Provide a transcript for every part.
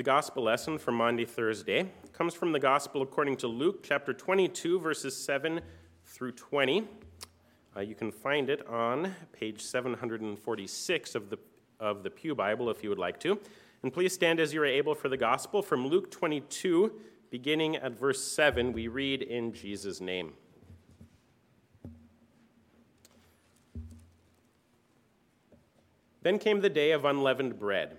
The gospel lesson for Maundy, Thursday comes from the gospel according to Luke chapter 22, verses 7 through 20. Uh, you can find it on page 746 of the, of the Pew Bible if you would like to. And please stand as you are able for the gospel. From Luke 22, beginning at verse 7, we read in Jesus' name. Then came the day of unleavened bread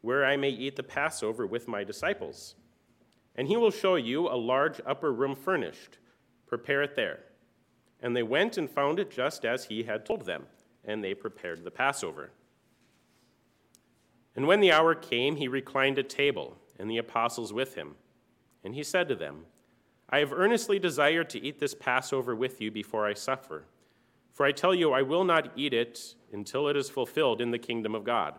Where I may eat the Passover with my disciples. And he will show you a large upper room furnished. Prepare it there. And they went and found it just as he had told them, and they prepared the Passover. And when the hour came, he reclined at table, and the apostles with him. And he said to them, I have earnestly desired to eat this Passover with you before I suffer. For I tell you, I will not eat it until it is fulfilled in the kingdom of God.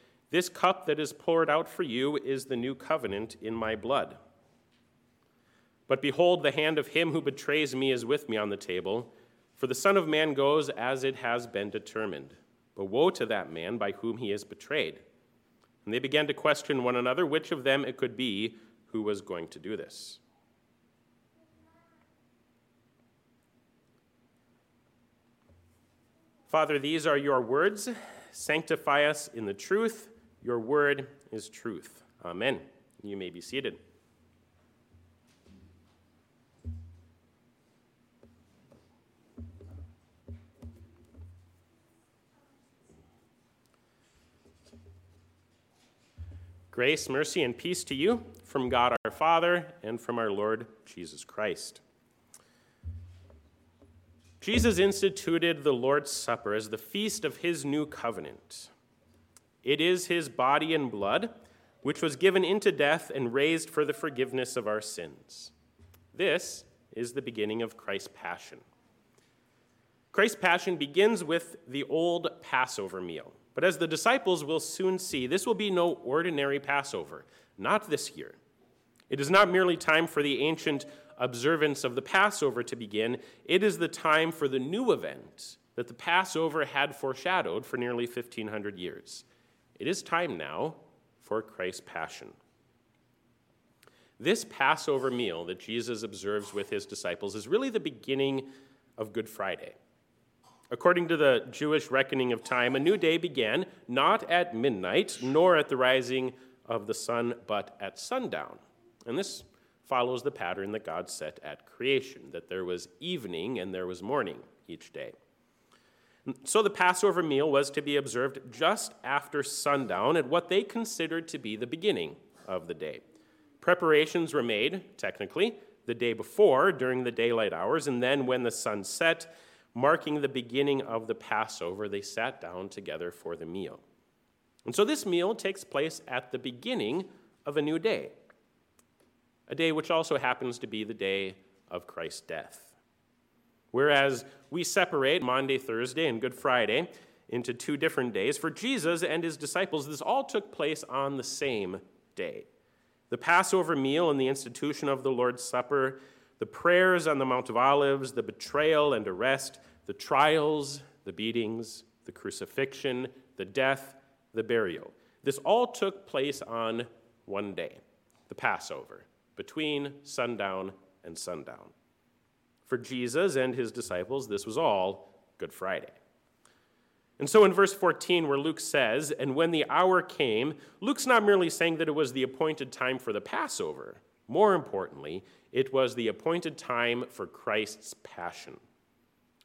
this cup that is poured out for you is the new covenant in my blood. But behold, the hand of him who betrays me is with me on the table. For the Son of Man goes as it has been determined. But woe to that man by whom he is betrayed. And they began to question one another which of them it could be who was going to do this. Father, these are your words. Sanctify us in the truth. Your word is truth. Amen. You may be seated. Grace, mercy, and peace to you from God our Father and from our Lord Jesus Christ. Jesus instituted the Lord's Supper as the feast of his new covenant. It is his body and blood, which was given into death and raised for the forgiveness of our sins. This is the beginning of Christ's passion. Christ's passion begins with the old Passover meal. But as the disciples will soon see, this will be no ordinary Passover, not this year. It is not merely time for the ancient observance of the Passover to begin, it is the time for the new event that the Passover had foreshadowed for nearly 1,500 years. It is time now for Christ's passion. This Passover meal that Jesus observes with his disciples is really the beginning of Good Friday. According to the Jewish reckoning of time, a new day began not at midnight, nor at the rising of the sun, but at sundown. And this follows the pattern that God set at creation, that there was evening and there was morning each day. So the Passover meal was to be observed just after sundown at what they considered to be the beginning of the day. Preparations were made, technically, the day before during the daylight hours, and then when the sun set, marking the beginning of the Passover, they sat down together for the meal. And so this meal takes place at the beginning of a new day, a day which also happens to be the day of Christ's death. Whereas we separate Maundy, Thursday, and Good Friday into two different days, for Jesus and his disciples, this all took place on the same day. The Passover meal and the institution of the Lord's Supper, the prayers on the Mount of Olives, the betrayal and arrest, the trials, the beatings, the crucifixion, the death, the burial. This all took place on one day, the Passover, between sundown and sundown. For Jesus and his disciples, this was all Good Friday. And so in verse 14, where Luke says, And when the hour came, Luke's not merely saying that it was the appointed time for the Passover. More importantly, It was the appointed time for Christ's passion.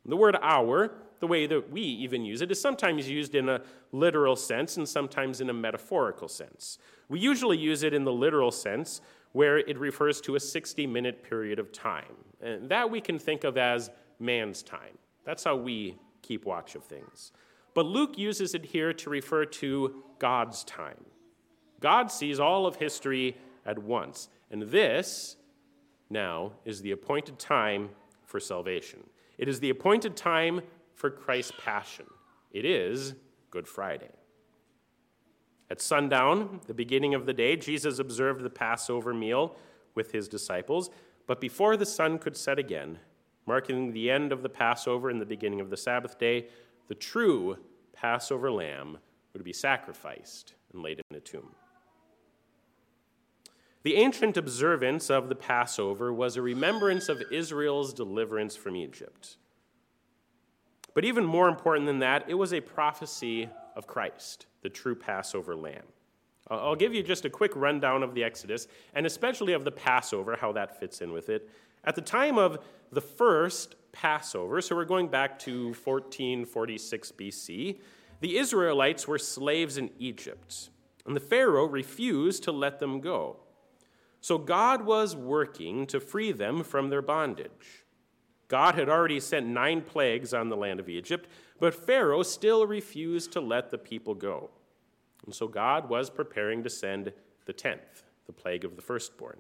The word hour, the way that we even use it, is sometimes used in a literal sense and sometimes in a metaphorical sense. We usually use it in the literal sense where it refers to a 60 minute period of time. And that we can think of as man's time. That's how we keep watch of things. But Luke uses it here to refer to God's time. God sees all of history at once. And this, now, is the appointed time for salvation. It is the appointed time for Christ's passion. It is Good Friday. At sundown, the beginning of the day, Jesus observed the Passover meal with his disciples. But before the sun could set again, marking the end of the Passover and the beginning of the Sabbath day, the true Passover lamb would be sacrificed and laid in a tomb. The ancient observance of the Passover was a remembrance of Israel's deliverance from Egypt. But even more important than that, it was a prophecy of Christ, the true Passover lamb. I'll give you just a quick rundown of the Exodus, and especially of the Passover, how that fits in with it. At the time of the first Passover, so we're going back to 1446 BC, the Israelites were slaves in Egypt, and the Pharaoh refused to let them go. So God was working to free them from their bondage. God had already sent nine plagues on the land of Egypt, but Pharaoh still refused to let the people go. And so God was preparing to send the tenth, the plague of the firstborn.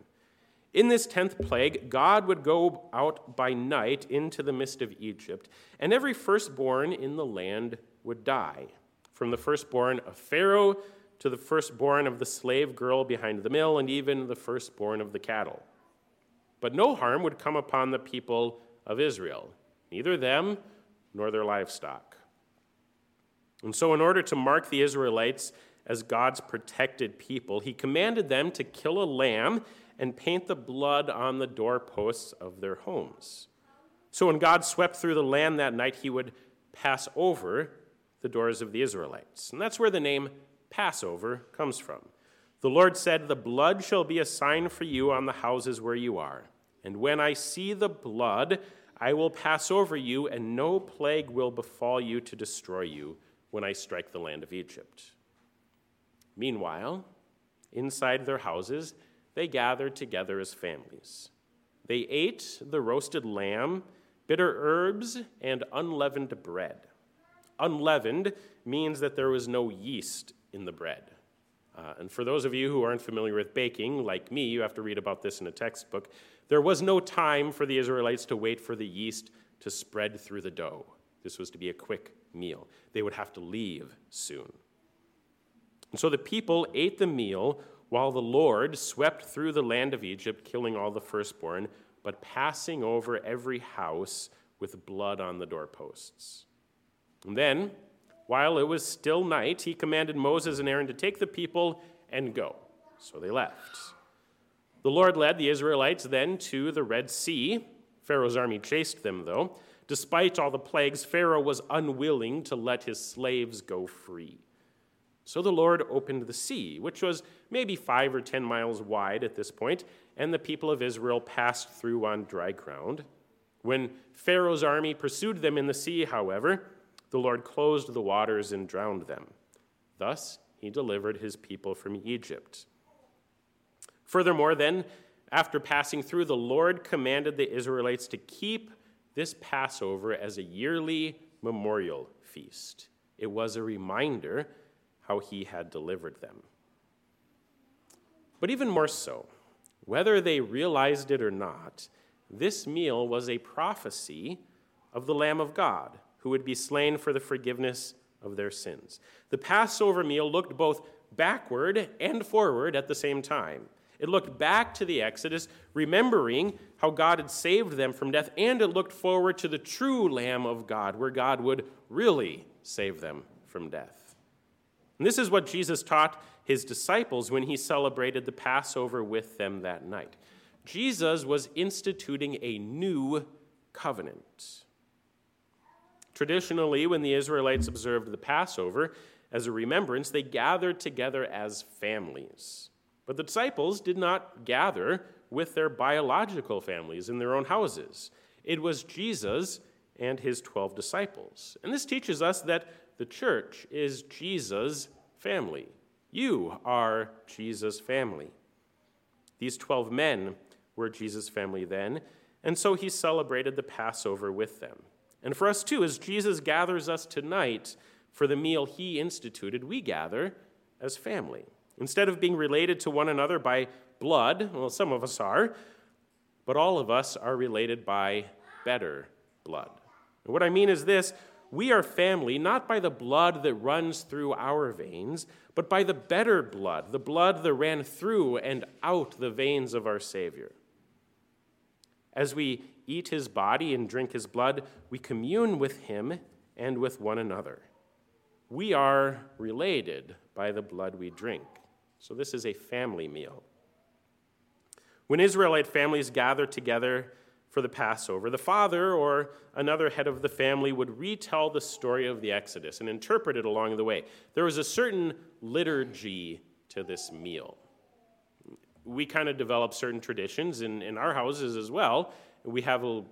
In this tenth plague, God would go out by night into the midst of Egypt, and every firstborn in the land would die, from the firstborn of Pharaoh to the firstborn of the slave girl behind the mill, and even the firstborn of the cattle. But no harm would come upon the people of Israel, neither them nor their livestock. And so, in order to mark the Israelites as God's protected people, he commanded them to kill a lamb and paint the blood on the doorposts of their homes. So, when God swept through the land that night, he would pass over the doors of the Israelites. And that's where the name Passover comes from. The Lord said, The blood shall be a sign for you on the houses where you are. And when I see the blood, I will pass over you, and no plague will befall you to destroy you when I strike the land of Egypt. Meanwhile, inside their houses, they gathered together as families. They ate the roasted lamb, bitter herbs, and unleavened bread. Unleavened means that there was no yeast in the bread. Uh, and for those of you who aren't familiar with baking, like me, you have to read about this in a textbook. There was no time for the Israelites to wait for the yeast to spread through the dough. This was to be a quick meal. They would have to leave soon. And so the people ate the meal while the Lord swept through the land of Egypt, killing all the firstborn, but passing over every house with blood on the doorposts. And then, while it was still night, he commanded Moses and Aaron to take the people and go. So they left. The Lord led the Israelites then to the Red Sea. Pharaoh's army chased them, though. Despite all the plagues, Pharaoh was unwilling to let his slaves go free. So the Lord opened the sea, which was maybe five or ten miles wide at this point, and the people of Israel passed through on dry ground. When Pharaoh's army pursued them in the sea, however, the Lord closed the waters and drowned them. Thus, he delivered his people from Egypt. Furthermore, then, after passing through, the Lord commanded the Israelites to keep this Passover as a yearly memorial feast. It was a reminder how he had delivered them. But even more so, whether they realized it or not, this meal was a prophecy of the Lamb of God who would be slain for the forgiveness of their sins. The Passover meal looked both backward and forward at the same time. It looked back to the Exodus, remembering how God had saved them from death, and it looked forward to the true Lamb of God, where God would really save them from death. And this is what Jesus taught his disciples when he celebrated the Passover with them that night. Jesus was instituting a new covenant. Traditionally, when the Israelites observed the Passover as a remembrance, they gathered together as families. But the disciples did not gather with their biological families in their own houses. It was Jesus and his 12 disciples. And this teaches us that the church is Jesus' family. You are Jesus' family. These 12 men were Jesus' family then, and so he celebrated the Passover with them. And for us too, as Jesus gathers us tonight for the meal he instituted, we gather as family. Instead of being related to one another by blood, well, some of us are, but all of us are related by better blood. And what I mean is this we are family not by the blood that runs through our veins, but by the better blood, the blood that ran through and out the veins of our Savior. As we eat his body and drink his blood, we commune with him and with one another. We are related by the blood we drink. So, this is a family meal. When Israelite families gather together for the Passover, the father or another head of the family would retell the story of the Exodus and interpret it along the way. There was a certain liturgy to this meal. We kind of develop certain traditions in, in our houses as well. We have a,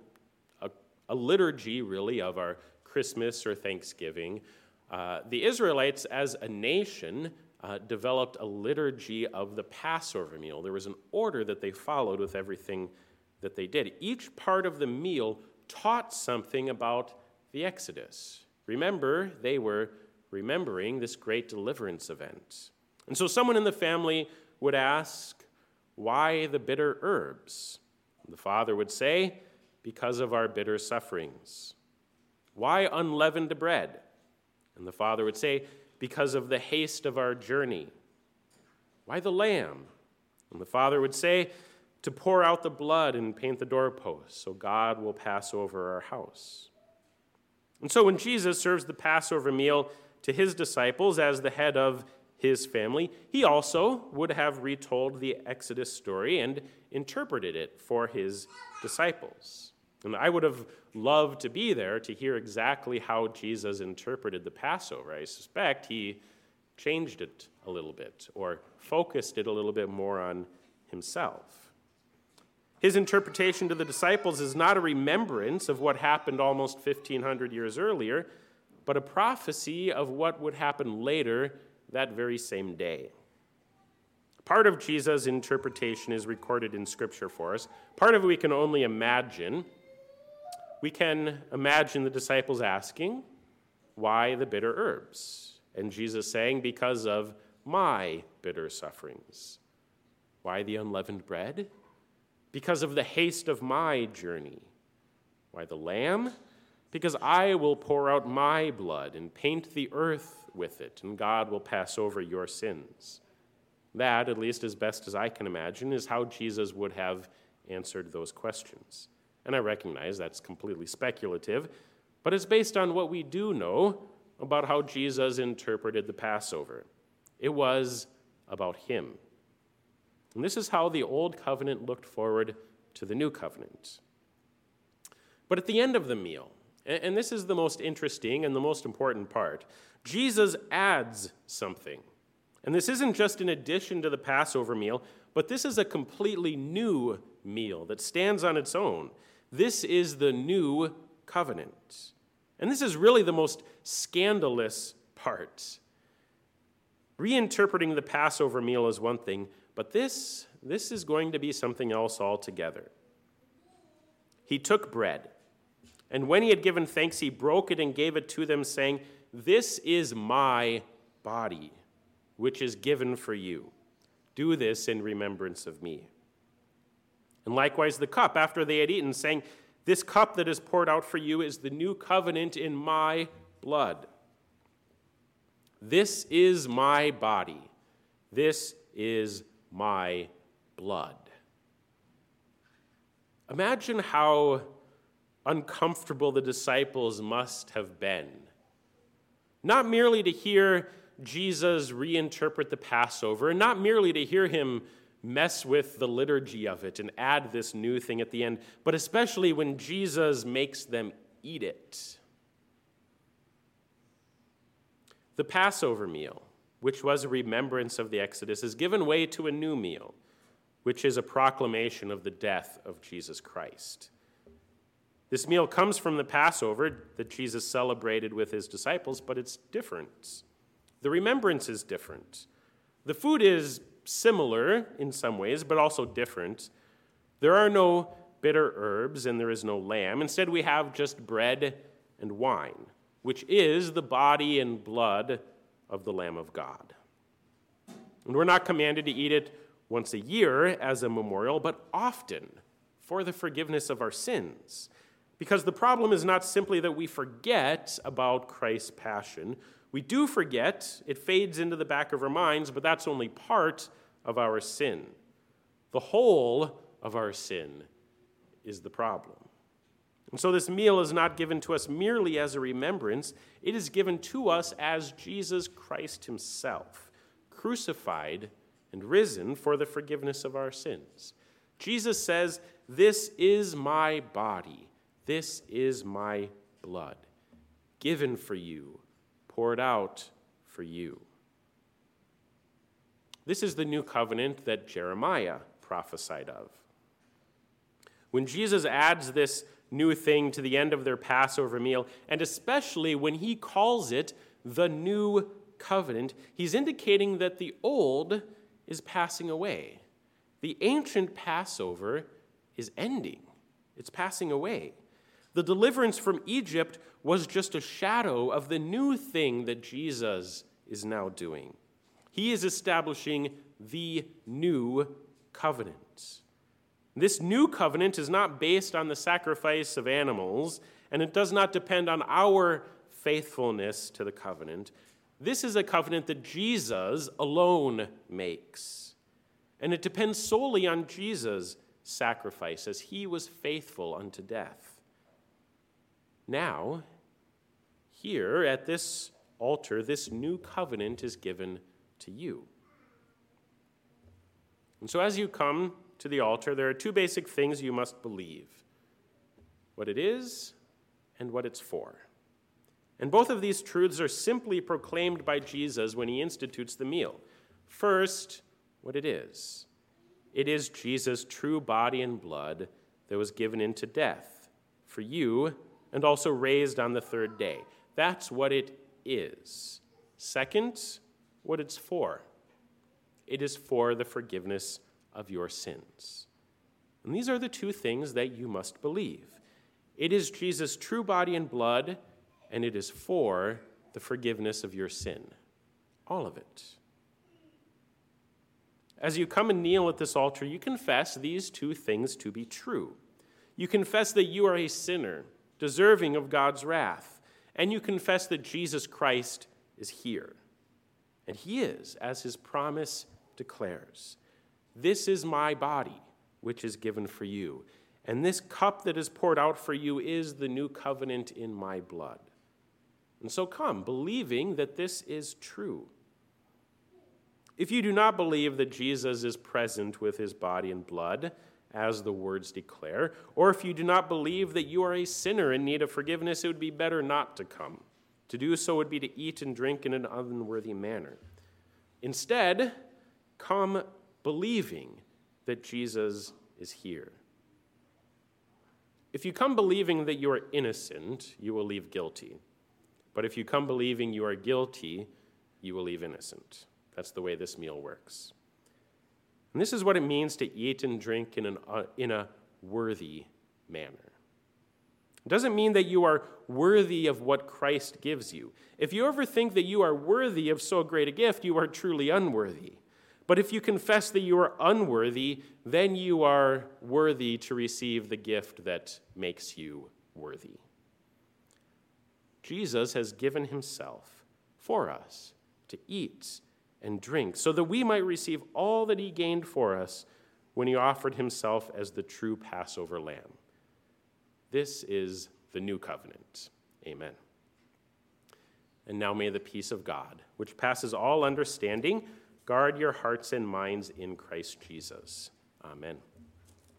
a, a liturgy, really, of our Christmas or Thanksgiving. Uh, the Israelites, as a nation, uh, developed a liturgy of the Passover meal. There was an order that they followed with everything that they did. Each part of the meal taught something about the Exodus. Remember, they were remembering this great deliverance event. And so someone in the family would ask, Why the bitter herbs? the father would say, Because of our bitter sufferings. Why unleavened bread? And the father would say, because of the haste of our journey. Why the lamb? And the father would say, To pour out the blood and paint the doorposts, so God will pass over our house. And so when Jesus serves the Passover meal to his disciples as the head of his family, he also would have retold the Exodus story and interpreted it for his disciples. And I would have loved to be there to hear exactly how Jesus interpreted the Passover. I suspect he changed it a little bit or focused it a little bit more on himself. His interpretation to the disciples is not a remembrance of what happened almost 1,500 years earlier, but a prophecy of what would happen later that very same day. Part of Jesus' interpretation is recorded in Scripture for us. Part of it we can only imagine we can imagine the disciples asking, Why the bitter herbs? And Jesus saying, Because of my bitter sufferings. Why the unleavened bread? Because of the haste of my journey. Why the lamb? Because I will pour out my blood and paint the earth with it, and God will pass over your sins. That, at least as best as I can imagine, is how Jesus would have answered those questions. And I recognize that's completely speculative, but it's based on what we do know about how Jesus interpreted the Passover. It was about him. And this is how the Old Covenant looked forward to the New Covenant. But at the end of the meal, and this is the most interesting and the most important part, Jesus adds something. And this isn't just an addition to the Passover meal, but this is a completely new meal that stands on its own. This is the new covenant. And this is really the most scandalous part. Reinterpreting the Passover meal is one thing, but this, this is going to be something else altogether. He took bread, and when he had given thanks, he broke it and gave it to them, saying, This is my body, which is given for you. Do this in remembrance of me. And likewise the cup after they had eaten, saying, This cup that is poured out for you is the new covenant in my blood. This is my body. This is my blood. Imagine how uncomfortable the disciples must have been. Not merely to hear Jesus reinterpret the Passover, and not merely to hear him mess with the liturgy of it and add this new thing at the end, but especially when Jesus makes them eat it. The Passover meal, which was a remembrance of the Exodus, is given way to a new meal. which is a proclamation of the death of Jesus Christ. This meal comes from the Passover that Jesus celebrated with his disciples, but it's different. The remembrance is different. The food is similar in some ways, but also different. There are no bitter herbs and there is no lamb. Instead, we have just bread and wine, which is the body and blood of the Lamb of God. And we're not commanded to eat it once a year as a memorial, but often for the forgiveness of our sins. Because the problem is not simply that we forget about Christ's passion. We do forget, it fades into the back of our minds, but that's only part of our sin. The whole of our sin is the problem. And so this meal is not given to us merely as a remembrance, it is given to us as Jesus Christ Himself, crucified and risen for the forgiveness of our sins. Jesus says, This is my body, this is my blood, given for you, poured out for you. This is the new covenant that Jeremiah prophesied of. When Jesus adds this new thing to the end of their Passover meal, and especially when he calls it the new covenant, he's indicating that the old is passing away. The ancient Passover is ending, it's passing away. The deliverance from Egypt was just a shadow of the new thing that Jesus is now doing. He is establishing the new covenant. This new covenant is not based on the sacrifice of animals, and it does not depend on our faithfulness to the covenant. This is a covenant that Jesus alone makes. And it depends solely on Jesus' sacrifice, as he was faithful unto death. Now, here at this altar, this new covenant is given to you. And so, as you come to the altar, there are two basic things you must believe what it is and what it's for. And both of these truths are simply proclaimed by Jesus when he institutes the meal. First, what it is it is Jesus' true body and blood that was given into death for you and also raised on the third day. That's what it is. Second, what it's for it is for the forgiveness of your sins. And these are the two things that you must believe it is Jesus' true body and blood, and it is for the forgiveness of your sin. All of it. As you come and kneel at this altar, you confess these two things to be true. You confess that you are a sinner, deserving of God's wrath, and you confess that Jesus Christ is here. And he is, as his promise declares. This is my body, which is given for you. And this cup that is poured out for you is the new covenant in my blood. And so come, believing that this is true. If you do not believe that Jesus is present with his body and blood, as the words declare, or if you do not believe that you are a sinner in need of forgiveness, it would be better not to come. To do so would be to eat and drink in an unworthy manner. Instead, come believing that Jesus is here. If you come believing that you are innocent, you will leave guilty. But if you come believing you are guilty, you will leave innocent. That's the way this meal works. And this is what it means to eat and drink in, an, uh, in a worthy manner. It doesn't mean that you are worthy of what Christ gives you. If you ever think that you are worthy of so great a gift, you are truly unworthy. But if you confess that you are unworthy, then you are worthy to receive the gift that makes you worthy. Jesus has given himself for us to eat and drink so that we might receive all that he gained for us when he offered himself as the true Passover lamb. This is the new covenant. Amen. And now may the peace of God, which passes all understanding, Guard your hearts and minds in Christ Jesus. Amen.